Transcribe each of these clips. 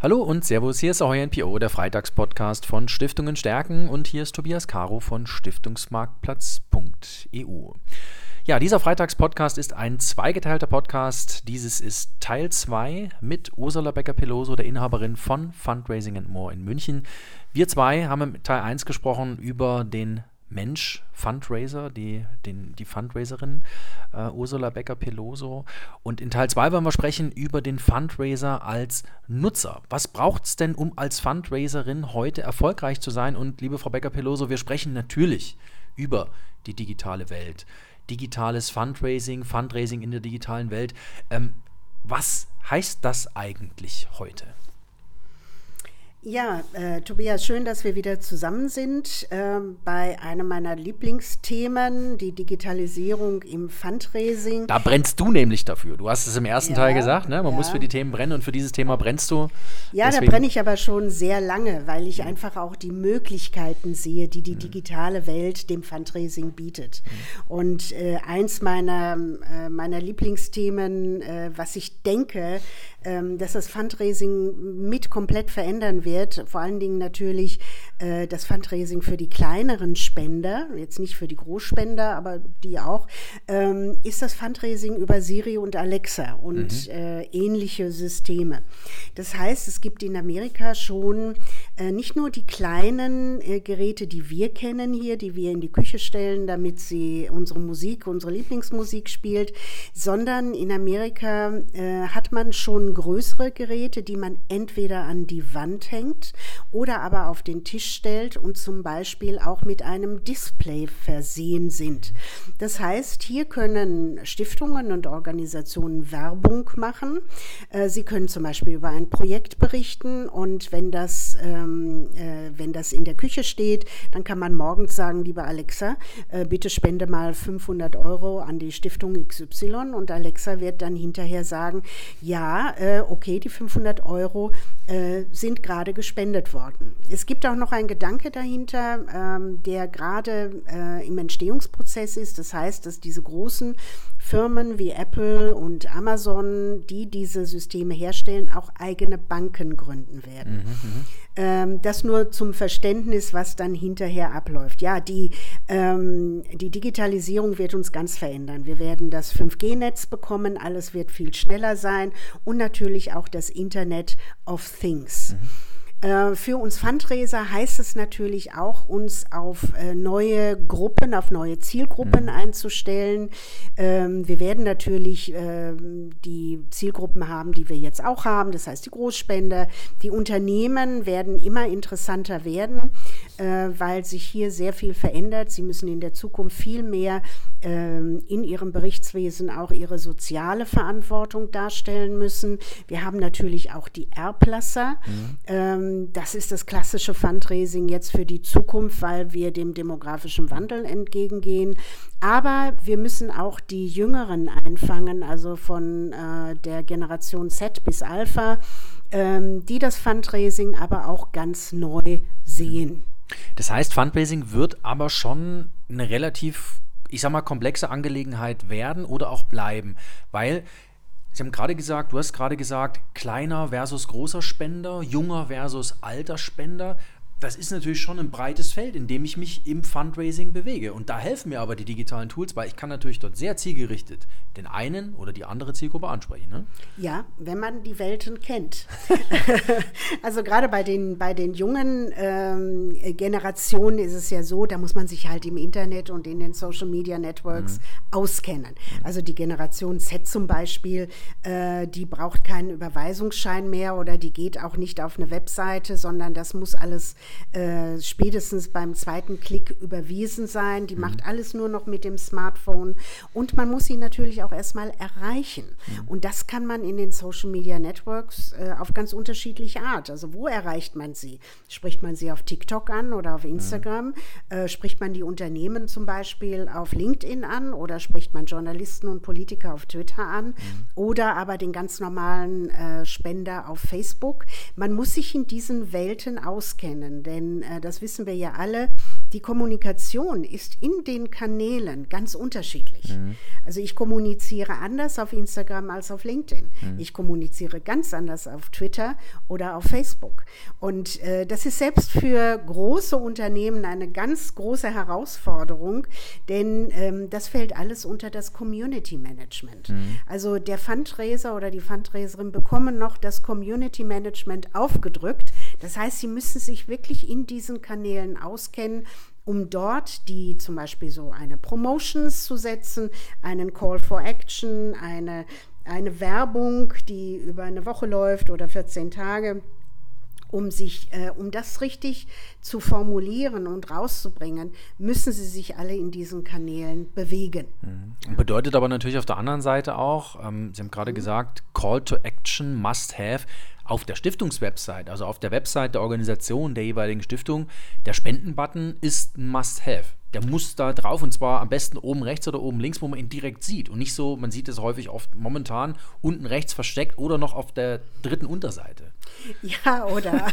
Hallo und Servus, hier ist Ahoy NPO, der Freitagspodcast von Stiftungen stärken und hier ist Tobias Caro von Stiftungsmarktplatz.eu. Ja, dieser Freitagspodcast ist ein zweigeteilter Podcast. Dieses ist Teil 2 mit Ursula Becker-Peloso, der Inhaberin von Fundraising More in München. Wir zwei haben im Teil 1 gesprochen über den Mensch, Fundraiser, die, den, die Fundraiserin äh, Ursula Becker-Peloso. Und in Teil 2 wollen wir sprechen über den Fundraiser als Nutzer. Was braucht es denn, um als Fundraiserin heute erfolgreich zu sein? Und liebe Frau Becker-Peloso, wir sprechen natürlich über die digitale Welt. Digitales Fundraising, Fundraising in der digitalen Welt. Ähm, was heißt das eigentlich heute? Ja, äh, Tobias, schön, dass wir wieder zusammen sind äh, bei einem meiner Lieblingsthemen, die Digitalisierung im Fundraising. Da brennst du nämlich dafür. Du hast es im ersten ja, Teil gesagt, ne? man ja. muss für die Themen brennen und für dieses Thema brennst du. Ja, Deswegen. da brenne ich aber schon sehr lange, weil ich mhm. einfach auch die Möglichkeiten sehe, die die mhm. digitale Welt dem Fundraising bietet. Mhm. Und äh, eins meiner, äh, meiner Lieblingsthemen, äh, was ich denke, dass das Fundraising mit komplett verändern wird. Vor allen Dingen natürlich äh, das Fundraising für die kleineren Spender, jetzt nicht für die Großspender, aber die auch, ähm, ist das Fundraising über Siri und Alexa und mhm. äh, ähnliche Systeme. Das heißt, es gibt in Amerika schon nicht nur die kleinen äh, Geräte, die wir kennen hier, die wir in die Küche stellen, damit sie unsere Musik, unsere Lieblingsmusik spielt, sondern in Amerika äh, hat man schon größere Geräte, die man entweder an die Wand hängt oder aber auf den Tisch stellt und zum Beispiel auch mit einem Display versehen sind. Das heißt, hier können Stiftungen und Organisationen Werbung machen. Äh, sie können zum Beispiel über ein Projekt berichten und wenn das, ähm, äh, wenn das in der Küche steht, dann kann man morgens sagen, liebe Alexa, äh, bitte spende mal 500 Euro an die Stiftung XY und Alexa wird dann hinterher sagen, ja, äh, okay, die 500 Euro äh, sind gerade gespendet worden. Es gibt auch noch einen Gedanke dahinter, ähm, der gerade äh, im Entstehungsprozess ist. Das heißt, dass diese großen Firmen wie Apple und Amazon, die diese Systeme herstellen, auch eigene Banken gründen werden. Mhm, mhm. Ähm, das nur zum Verständnis, was dann hinterher abläuft. Ja, die, ähm, die Digitalisierung wird uns ganz verändern. Wir werden das 5G-Netz bekommen, alles wird viel schneller sein und natürlich auch das Internet of Things. Mhm. Äh, für uns Fundraiser heißt es natürlich auch, uns auf äh, neue Gruppen, auf neue Zielgruppen mhm. einzustellen. Ähm, wir werden natürlich ähm, die Zielgruppen haben, die wir jetzt auch haben, das heißt die Großspender. Die Unternehmen werden immer interessanter werden, äh, weil sich hier sehr viel verändert. Sie müssen in der Zukunft viel mehr in ihrem Berichtswesen auch ihre soziale Verantwortung darstellen müssen. Wir haben natürlich auch die Erblasser. Mhm ähm, das ist das klassische Fundraising jetzt für die Zukunft, weil wir dem demografischen Wandel entgegengehen. Aber wir müssen auch die Jüngeren einfangen, also von äh, der Generation Z bis Alpha, ähm, die das Fundraising aber auch ganz neu sehen. Das heißt, Fundraising wird aber schon eine relativ ich sag mal, komplexe Angelegenheit werden oder auch bleiben, weil Sie haben gerade gesagt, du hast gerade gesagt, kleiner versus großer Spender, junger versus alter Spender das ist natürlich schon ein breites Feld, in dem ich mich im Fundraising bewege. Und da helfen mir aber die digitalen Tools, weil ich kann natürlich dort sehr zielgerichtet den einen oder die andere Zielgruppe ansprechen. Ne? Ja, wenn man die Welten kennt. also gerade bei den, bei den jungen ähm, Generationen ist es ja so, da muss man sich halt im Internet und in den Social Media Networks mhm. auskennen. Also die Generation Z zum Beispiel, äh, die braucht keinen Überweisungsschein mehr oder die geht auch nicht auf eine Webseite, sondern das muss alles äh, spätestens beim zweiten Klick überwiesen sein. Die mhm. macht alles nur noch mit dem Smartphone und man muss sie natürlich auch erstmal erreichen. Mhm. Und das kann man in den Social Media Networks äh, auf ganz unterschiedliche Art. Also wo erreicht man sie? Spricht man sie auf TikTok an oder auf Instagram? Mhm. Äh, spricht man die Unternehmen zum Beispiel auf LinkedIn an oder spricht man Journalisten und Politiker auf Twitter an mhm. oder aber den ganz normalen äh, Spender auf Facebook? Man muss sich in diesen Welten auskennen, denn äh, das wissen wir ja alle. Die Kommunikation ist in den Kanälen ganz unterschiedlich. Mhm. Also ich kommuniziere anders auf Instagram als auf LinkedIn. Mhm. Ich kommuniziere ganz anders auf Twitter oder auf Facebook. Und äh, das ist selbst für große Unternehmen eine ganz große Herausforderung, denn ähm, das fällt alles unter das Community Management. Mhm. Also der Fundraiser oder die Fundraiserin bekommen noch das Community Management aufgedrückt. Das heißt, sie müssen sich wirklich in diesen Kanälen auskennen, um dort die zum Beispiel so eine Promotions zu setzen, einen Call for Action, eine, eine Werbung, die über eine Woche läuft oder 14 Tage um sich, äh, um das richtig zu formulieren und rauszubringen, müssen sie sich alle in diesen Kanälen bewegen. Mhm. Bedeutet aber natürlich auf der anderen Seite auch, ähm, Sie haben gerade mhm. gesagt, Call to Action must have auf der Stiftungswebsite, also auf der Website der Organisation der jeweiligen Stiftung, der Spendenbutton ist ein Must-Have der muss da drauf und zwar am besten oben rechts oder oben links, wo man ihn direkt sieht und nicht so, man sieht es häufig oft momentan unten rechts versteckt oder noch auf der dritten Unterseite. Ja, oder,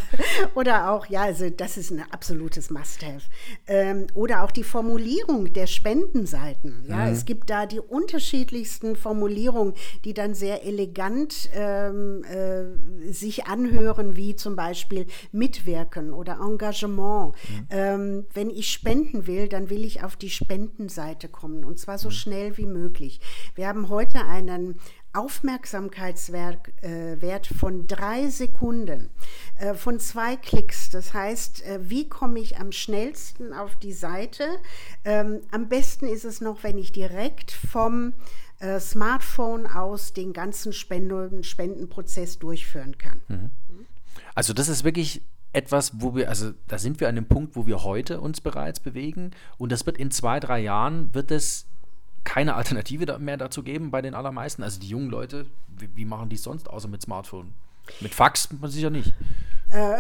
oder auch, ja, also das ist ein absolutes Must-Have. Ähm, oder auch die Formulierung der Spendenseiten. Ja, mhm. es gibt da die unterschiedlichsten Formulierungen, die dann sehr elegant ähm, äh, sich anhören, wie zum Beispiel Mitwirken oder Engagement. Mhm. Ähm, wenn ich spenden will, dann will ich auf die Spendenseite kommen und zwar so mhm. schnell wie möglich. Wir haben heute einen Aufmerksamkeitswert äh, von drei Sekunden, äh, von zwei Klicks. Das heißt, äh, wie komme ich am schnellsten auf die Seite? Ähm, am besten ist es noch, wenn ich direkt vom äh, Smartphone aus den ganzen Spenden, Spendenprozess durchführen kann. Mhm. Also das ist wirklich etwas, wo wir, also da sind wir an dem Punkt, wo wir heute uns bereits bewegen und das wird in zwei, drei Jahren, wird es keine Alternative mehr dazu geben bei den allermeisten. Also die jungen Leute, wie, wie machen die es sonst außer mit Smartphone? Mit Fax sicher nicht. Äh,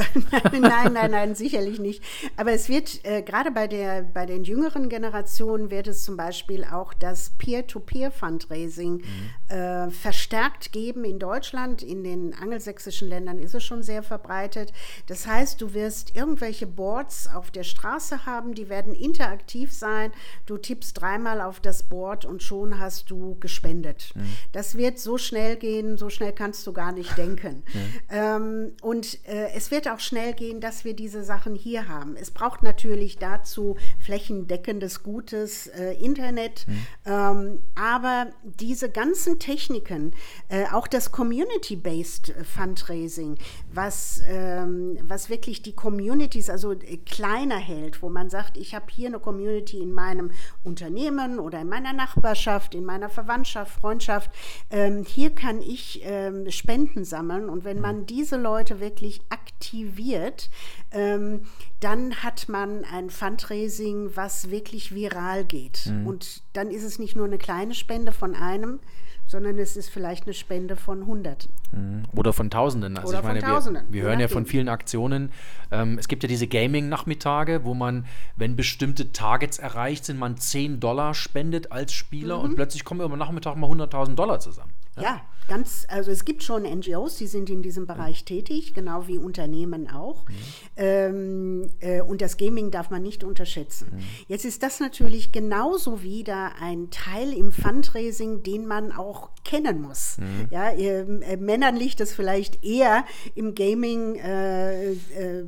nein, nein, nein, sicherlich nicht. Aber es wird äh, gerade bei, bei den jüngeren Generationen wird es zum Beispiel auch das Peer-to-Peer-Fundraising mhm. äh, verstärkt geben in Deutschland. In den angelsächsischen Ländern ist es schon sehr verbreitet. Das heißt, du wirst irgendwelche Boards auf der Straße haben, die werden interaktiv sein. Du tippst dreimal auf das Board und schon hast du gespendet. Mhm. Das wird so schnell gehen, so schnell kannst du gar nicht denken. Mhm. Ähm, und äh, es wird auch schnell gehen, dass wir diese Sachen hier haben. Es braucht natürlich dazu flächendeckendes, gutes äh, Internet. Mhm. Ähm, aber diese ganzen Techniken, äh, auch das Community-Based Fundraising, was, ähm, was wirklich die Communities also äh, kleiner hält, wo man sagt, ich habe hier eine Community in meinem Unternehmen oder in meiner Nachbarschaft, in meiner Verwandtschaft, Freundschaft. Ähm, hier kann ich ähm, Spenden sammeln und wenn man diese Leute wirklich aktiv aktiviert, ähm, dann hat man ein Fundraising, was wirklich viral geht. Mhm. Und dann ist es nicht nur eine kleine Spende von einem, sondern es ist vielleicht eine Spende von Hunderten. Mhm. Oder von Tausenden. Also Oder ich meine, Tausenden, wir, wir hören ja von vielen Aktionen. Ähm, es gibt ja diese Gaming-Nachmittage, wo man, wenn bestimmte Targets erreicht sind, man 10 Dollar spendet als Spieler mhm. und plötzlich kommen wir am Nachmittag mal 100.000 Dollar zusammen. Ja? ja, ganz, also es gibt schon NGOs, die sind in diesem Bereich mhm. tätig, genau wie Unternehmen auch. Mhm. Ähm, äh, und das Gaming darf man nicht unterschätzen. Mhm. Jetzt ist das natürlich genauso wieder ein Teil im Fundraising, den man auch kennen muss. Mhm. Ja, äh, äh, Männern liegt es vielleicht eher im Gaming äh, äh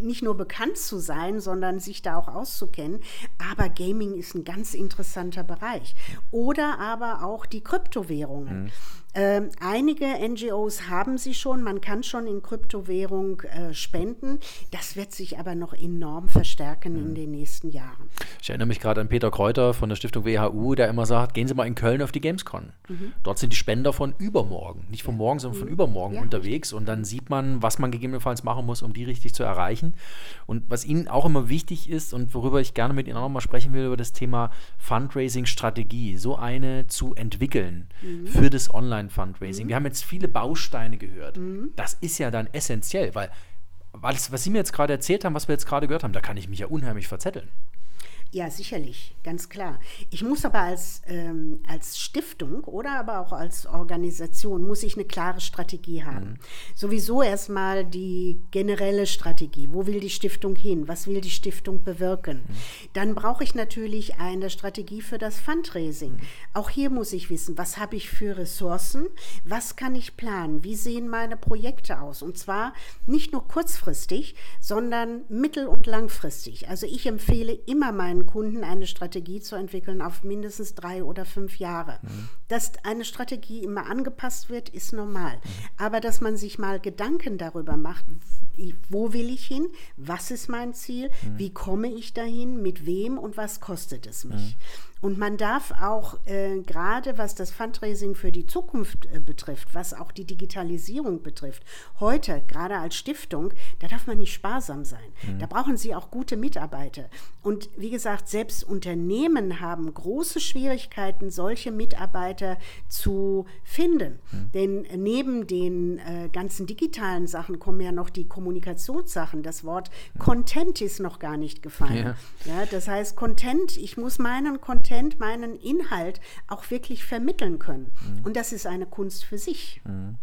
nicht nur bekannt zu sein, sondern sich da auch auszukennen. Aber Gaming ist ein ganz interessanter Bereich. Oder aber auch die Kryptowährungen. Mhm. Ähm, einige NGOs haben sie schon, man kann schon in Kryptowährung äh, spenden. Das wird sich aber noch enorm verstärken mhm. in den nächsten Jahren. Ich erinnere mich gerade an Peter Kräuter von der Stiftung WHU, der immer sagt, gehen Sie mal in Köln auf die Gamescon. Mhm. Dort sind die Spender von übermorgen, nicht von morgen, sondern von mhm. übermorgen ja. unterwegs und dann sieht man, was man gegebenenfalls machen muss, um die richtig zu erreichen. Und was Ihnen auch immer wichtig ist und worüber ich gerne mit Ihnen auch noch mal sprechen will, über das Thema Fundraising-Strategie, so eine zu entwickeln mhm. für das Online- Online-Fundraising. Mhm. Wir haben jetzt viele Bausteine gehört. Mhm. Das ist ja dann essentiell, weil alles, was Sie mir jetzt gerade erzählt haben, was wir jetzt gerade gehört haben, da kann ich mich ja unheimlich verzetteln. Ja, sicherlich, ganz klar. Ich muss aber als, ähm, als Stiftung oder aber auch als Organisation, muss ich eine klare Strategie haben. Mhm. Sowieso erstmal die generelle Strategie. Wo will die Stiftung hin? Was will die Stiftung bewirken? Mhm. Dann brauche ich natürlich eine Strategie für das Fundraising. Mhm. Auch hier muss ich wissen, was habe ich für Ressourcen? Was kann ich planen? Wie sehen meine Projekte aus? Und zwar nicht nur kurzfristig, sondern mittel- und langfristig. Also ich empfehle immer meinen Kunden eine Strategie zu entwickeln auf mindestens drei oder fünf Jahre. Mhm. Dass eine Strategie immer angepasst wird, ist normal. Mhm. Aber dass man sich mal Gedanken darüber macht, wo will ich hin, was ist mein Ziel, mhm. wie komme ich dahin, mit wem und was kostet es mich. Und man darf auch äh, gerade, was das Fundraising für die Zukunft äh, betrifft, was auch die Digitalisierung betrifft, heute, gerade als Stiftung, da darf man nicht sparsam sein. Mhm. Da brauchen Sie auch gute Mitarbeiter. Und wie gesagt, selbst Unternehmen haben große Schwierigkeiten, solche Mitarbeiter zu finden. Mhm. Denn neben den äh, ganzen digitalen Sachen kommen ja noch die Kommunikationssachen. Das Wort mhm. Content ist noch gar nicht gefallen. Ja. ja das heißt, Content, ich muss meinen Content Content, meinen Inhalt auch wirklich vermitteln können. Mhm. Und das ist eine Kunst für sich. Mhm.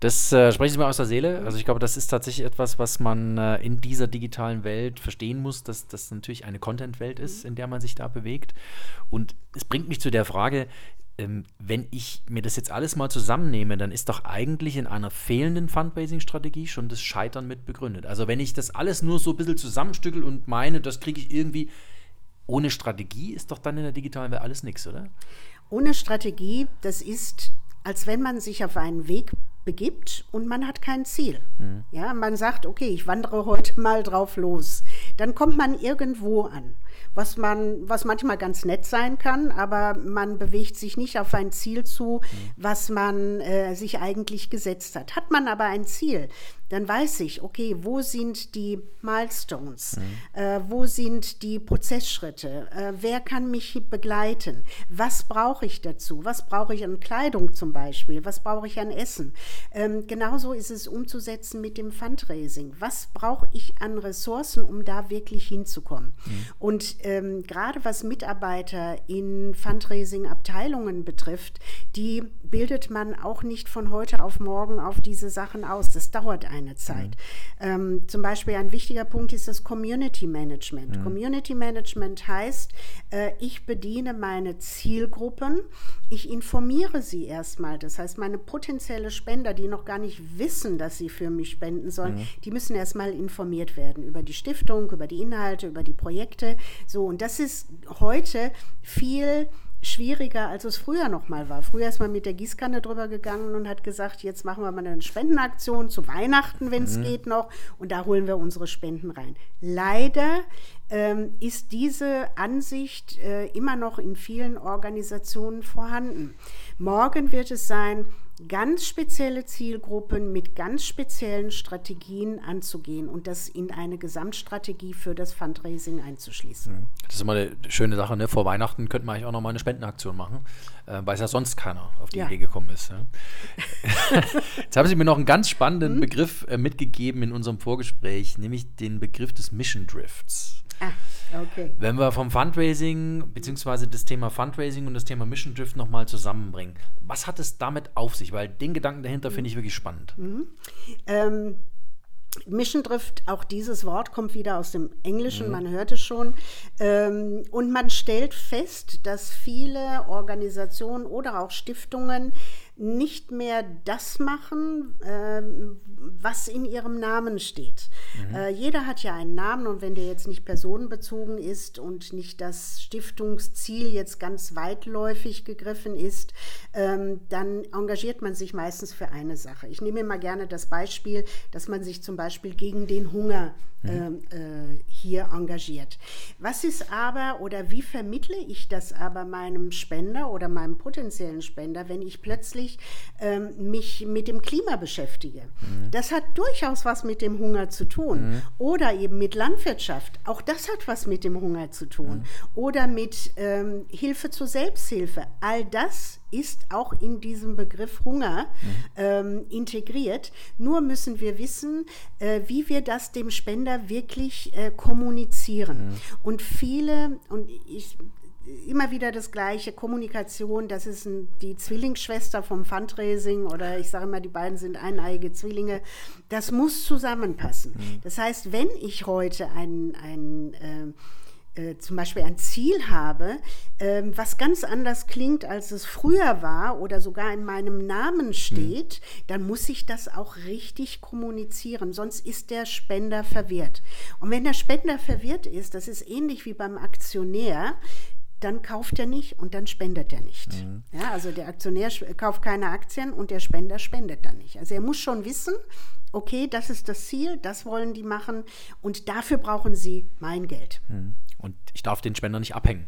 Das äh, spreche ich mir aus der Seele. Also ich glaube, das ist tatsächlich etwas, was man äh, in dieser digitalen Welt verstehen muss, dass das natürlich eine Content-Welt ist, mhm. in der man sich da bewegt. Und es bringt mich zu der Frage, ähm, wenn ich mir das jetzt alles mal zusammennehme, dann ist doch eigentlich in einer fehlenden Fundraising-Strategie schon das Scheitern mit begründet. Also wenn ich das alles nur so ein bisschen zusammenstückel und meine, das kriege ich irgendwie, ohne Strategie ist doch dann in der digitalen Welt alles nichts, oder? Ohne Strategie, das ist, als wenn man sich auf einen Weg begibt und man hat kein Ziel. Mhm. Ja, man sagt, okay, ich wandere heute mal drauf los. Dann kommt man irgendwo an, was man, was manchmal ganz nett sein kann, aber man bewegt sich nicht auf ein Ziel zu, mhm. was man äh, sich eigentlich gesetzt hat. Hat man aber ein Ziel, dann weiß ich, okay, wo sind die Milestones, mhm. äh, wo sind die Prozessschritte, äh, wer kann mich begleiten, was brauche ich dazu, was brauche ich an Kleidung zum Beispiel, was brauche ich an Essen. Ähm, genauso ist es umzusetzen mit dem Fundraising. Was brauche ich an Ressourcen, um da wirklich hinzukommen? Mhm. Und ähm, gerade was Mitarbeiter in Fundraising-Abteilungen betrifft, die bildet man auch nicht von heute auf morgen auf diese Sachen aus. Das dauert eine Zeit. Mhm. Ähm, zum Beispiel ein wichtiger Punkt ist das Community Management. Mhm. Community Management heißt, äh, ich bediene meine Zielgruppen, ich informiere sie erstmal. Das heißt, meine potenzielle Spender, die noch gar nicht wissen, dass sie für mich spenden sollen, mhm. die müssen erstmal informiert werden über die Stiftung, über die Inhalte, über die Projekte. So, und das ist heute viel schwieriger, als es früher noch mal war. Früher ist man mit der Gießkanne drüber gegangen und hat gesagt, jetzt machen wir mal eine Spendenaktion zu Weihnachten, wenn es mhm. geht noch, und da holen wir unsere Spenden rein. Leider ähm, ist diese Ansicht äh, immer noch in vielen Organisationen vorhanden. Morgen wird es sein, ganz spezielle Zielgruppen mit ganz speziellen Strategien anzugehen und das in eine Gesamtstrategie für das Fundraising einzuschließen. Das ist immer eine schöne Sache. Ne? Vor Weihnachten könnte man eigentlich auch noch mal eine Spendenaktion machen, äh, weil es ja sonst keiner auf die ja. Idee gekommen ist. Ja? Jetzt haben Sie mir noch einen ganz spannenden hm? Begriff äh, mitgegeben in unserem Vorgespräch, nämlich den Begriff des Mission Drifts. Ah, okay. Wenn wir vom Fundraising bzw. das Thema Fundraising und das Thema Mission Drift nochmal zusammenbringen, was hat es damit auf sich? Weil den Gedanken dahinter finde ich wirklich spannend. Mhm. Ähm, Mission Drift, auch dieses Wort kommt wieder aus dem Englischen, mhm. man hört es schon. Ähm, und man stellt fest, dass viele Organisationen oder auch Stiftungen nicht mehr das machen, äh, was in ihrem Namen steht. Mhm. Äh, jeder hat ja einen Namen und wenn der jetzt nicht personenbezogen ist und nicht das Stiftungsziel jetzt ganz weitläufig gegriffen ist, ähm, dann engagiert man sich meistens für eine Sache. Ich nehme immer gerne das Beispiel, dass man sich zum Beispiel gegen den Hunger mhm. äh, hier engagiert. Was ist aber oder wie vermittle ich das aber meinem Spender oder meinem potenziellen Spender, wenn ich plötzlich plötzlich ähm, mich mit dem Klima beschäftige. Mhm. Das hat durchaus was mit dem Hunger zu tun. Mhm. Oder eben mit Landwirtschaft. Auch das hat was mit dem Hunger zu tun. Mhm. Oder mit ähm, Hilfe zur Selbsthilfe. All das ist auch in diesem Begriff Hunger mhm. ähm, integriert. Nur müssen wir wissen, äh, wie wir das dem Spender wirklich äh, kommunizieren. Mhm. Und viele, und ich immer wieder das gleiche, Kommunikation, das ist ein, die Zwillingsschwester vom Fundraising oder ich sage immer, die beiden sind eineiige Zwillinge. Das muss zusammenpassen. Mhm. Das heißt, wenn ich heute ein, ein äh, äh, zum Beispiel ein Ziel habe, äh, was ganz anders klingt, als es früher war oder sogar in meinem Namen steht, mhm. dann muss ich das auch richtig kommunizieren, sonst ist der Spender verwirrt. Und wenn der Spender verwirrt ist, das ist ähnlich wie beim Aktionär, dann kauft er nicht und dann spendet er nicht. Mhm. Ja, also der Aktionär kauft keine Aktien und der Spender spendet dann nicht. Also er muss schon wissen, okay, das ist das Ziel, das wollen die machen und dafür brauchen sie mein Geld. Mhm. Und ich darf den Spender nicht abhängen.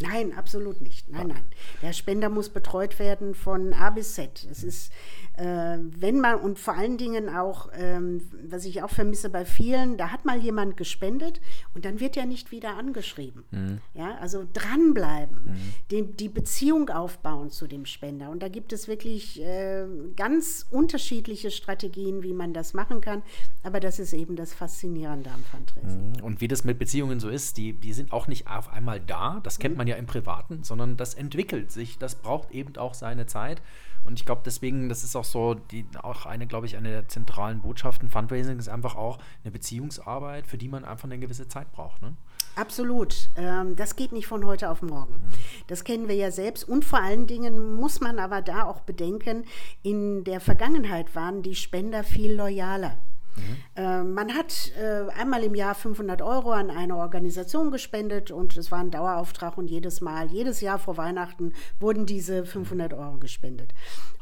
Nein, absolut nicht. Nein, nein. Der Spender muss betreut werden von A bis Z. Es ist, wenn man, und vor allen Dingen auch, ähm, was ich auch vermisse bei vielen, da hat mal jemand gespendet und dann wird er nicht wieder angeschrieben. Mhm. Ja, also dranbleiben, mhm. die, die Beziehung aufbauen zu dem Spender. Und da gibt es wirklich äh, ganz unterschiedliche Strategien, wie man das machen kann. Aber das ist eben das Faszinierende am Fundraising. Mhm. Und wie das mit Beziehungen so ist, die, die sind auch nicht auf einmal da. Das kennt mhm. man ja im Privaten, sondern das entwickelt sich. Das braucht eben auch seine Zeit. Und ich glaube, deswegen, das ist auch so, die, auch eine, glaube ich, eine der zentralen Botschaften. Fundraising ist einfach auch eine Beziehungsarbeit, für die man einfach eine gewisse Zeit braucht. Ne? Absolut. Ähm, das geht nicht von heute auf morgen. Mhm. Das kennen wir ja selbst. Und vor allen Dingen muss man aber da auch bedenken, in der Vergangenheit waren die Spender viel loyaler. Äh, man hat äh, einmal im Jahr 500 Euro an eine Organisation gespendet und es war ein Dauerauftrag und jedes Mal, jedes Jahr vor Weihnachten wurden diese 500 Euro gespendet.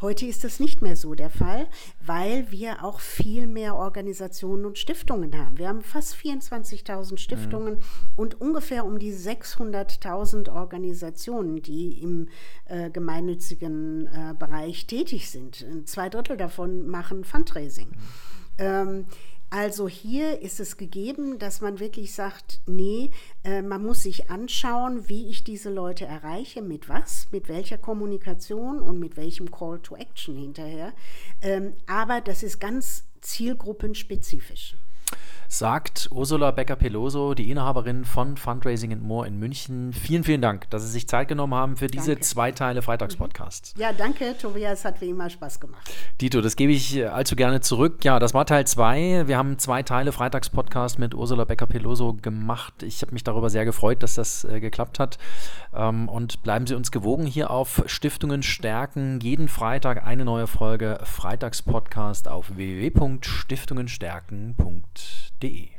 Heute ist das nicht mehr so der Fall, weil wir auch viel mehr Organisationen und Stiftungen haben. Wir haben fast 24.000 Stiftungen mhm. und ungefähr um die 600.000 Organisationen, die im äh, gemeinnützigen äh, Bereich tätig sind. Zwei Drittel davon machen Fundraising. Mhm. Ähm, also hier ist es gegeben, dass man wirklich sagt, nee, äh, man muss sich anschauen, wie ich diese Leute erreiche, mit was, mit welcher Kommunikation und mit welchem Call to Action hinterher. Ähm, aber das ist ganz zielgruppenspezifisch sagt Ursula Becker-Peloso, die Inhaberin von Fundraising and More in München. Vielen, vielen Dank, dass Sie sich Zeit genommen haben für diese danke. zwei Teile Freitagspodcasts. Ja, danke, Tobias, hat wie immer Spaß gemacht. Dito, das gebe ich äh, allzu gerne zurück. Ja, das war Teil 2. Wir haben zwei Teile Freitagspodcast mit Ursula Becker-Peloso gemacht. Ich habe mich darüber sehr gefreut, dass das äh, geklappt hat. Ähm, und bleiben Sie uns gewogen hier auf Stiftungen stärken. Jeden Freitag eine neue Folge Freitagspodcast auf www.stiftungenstärken.de www.radioplay.dk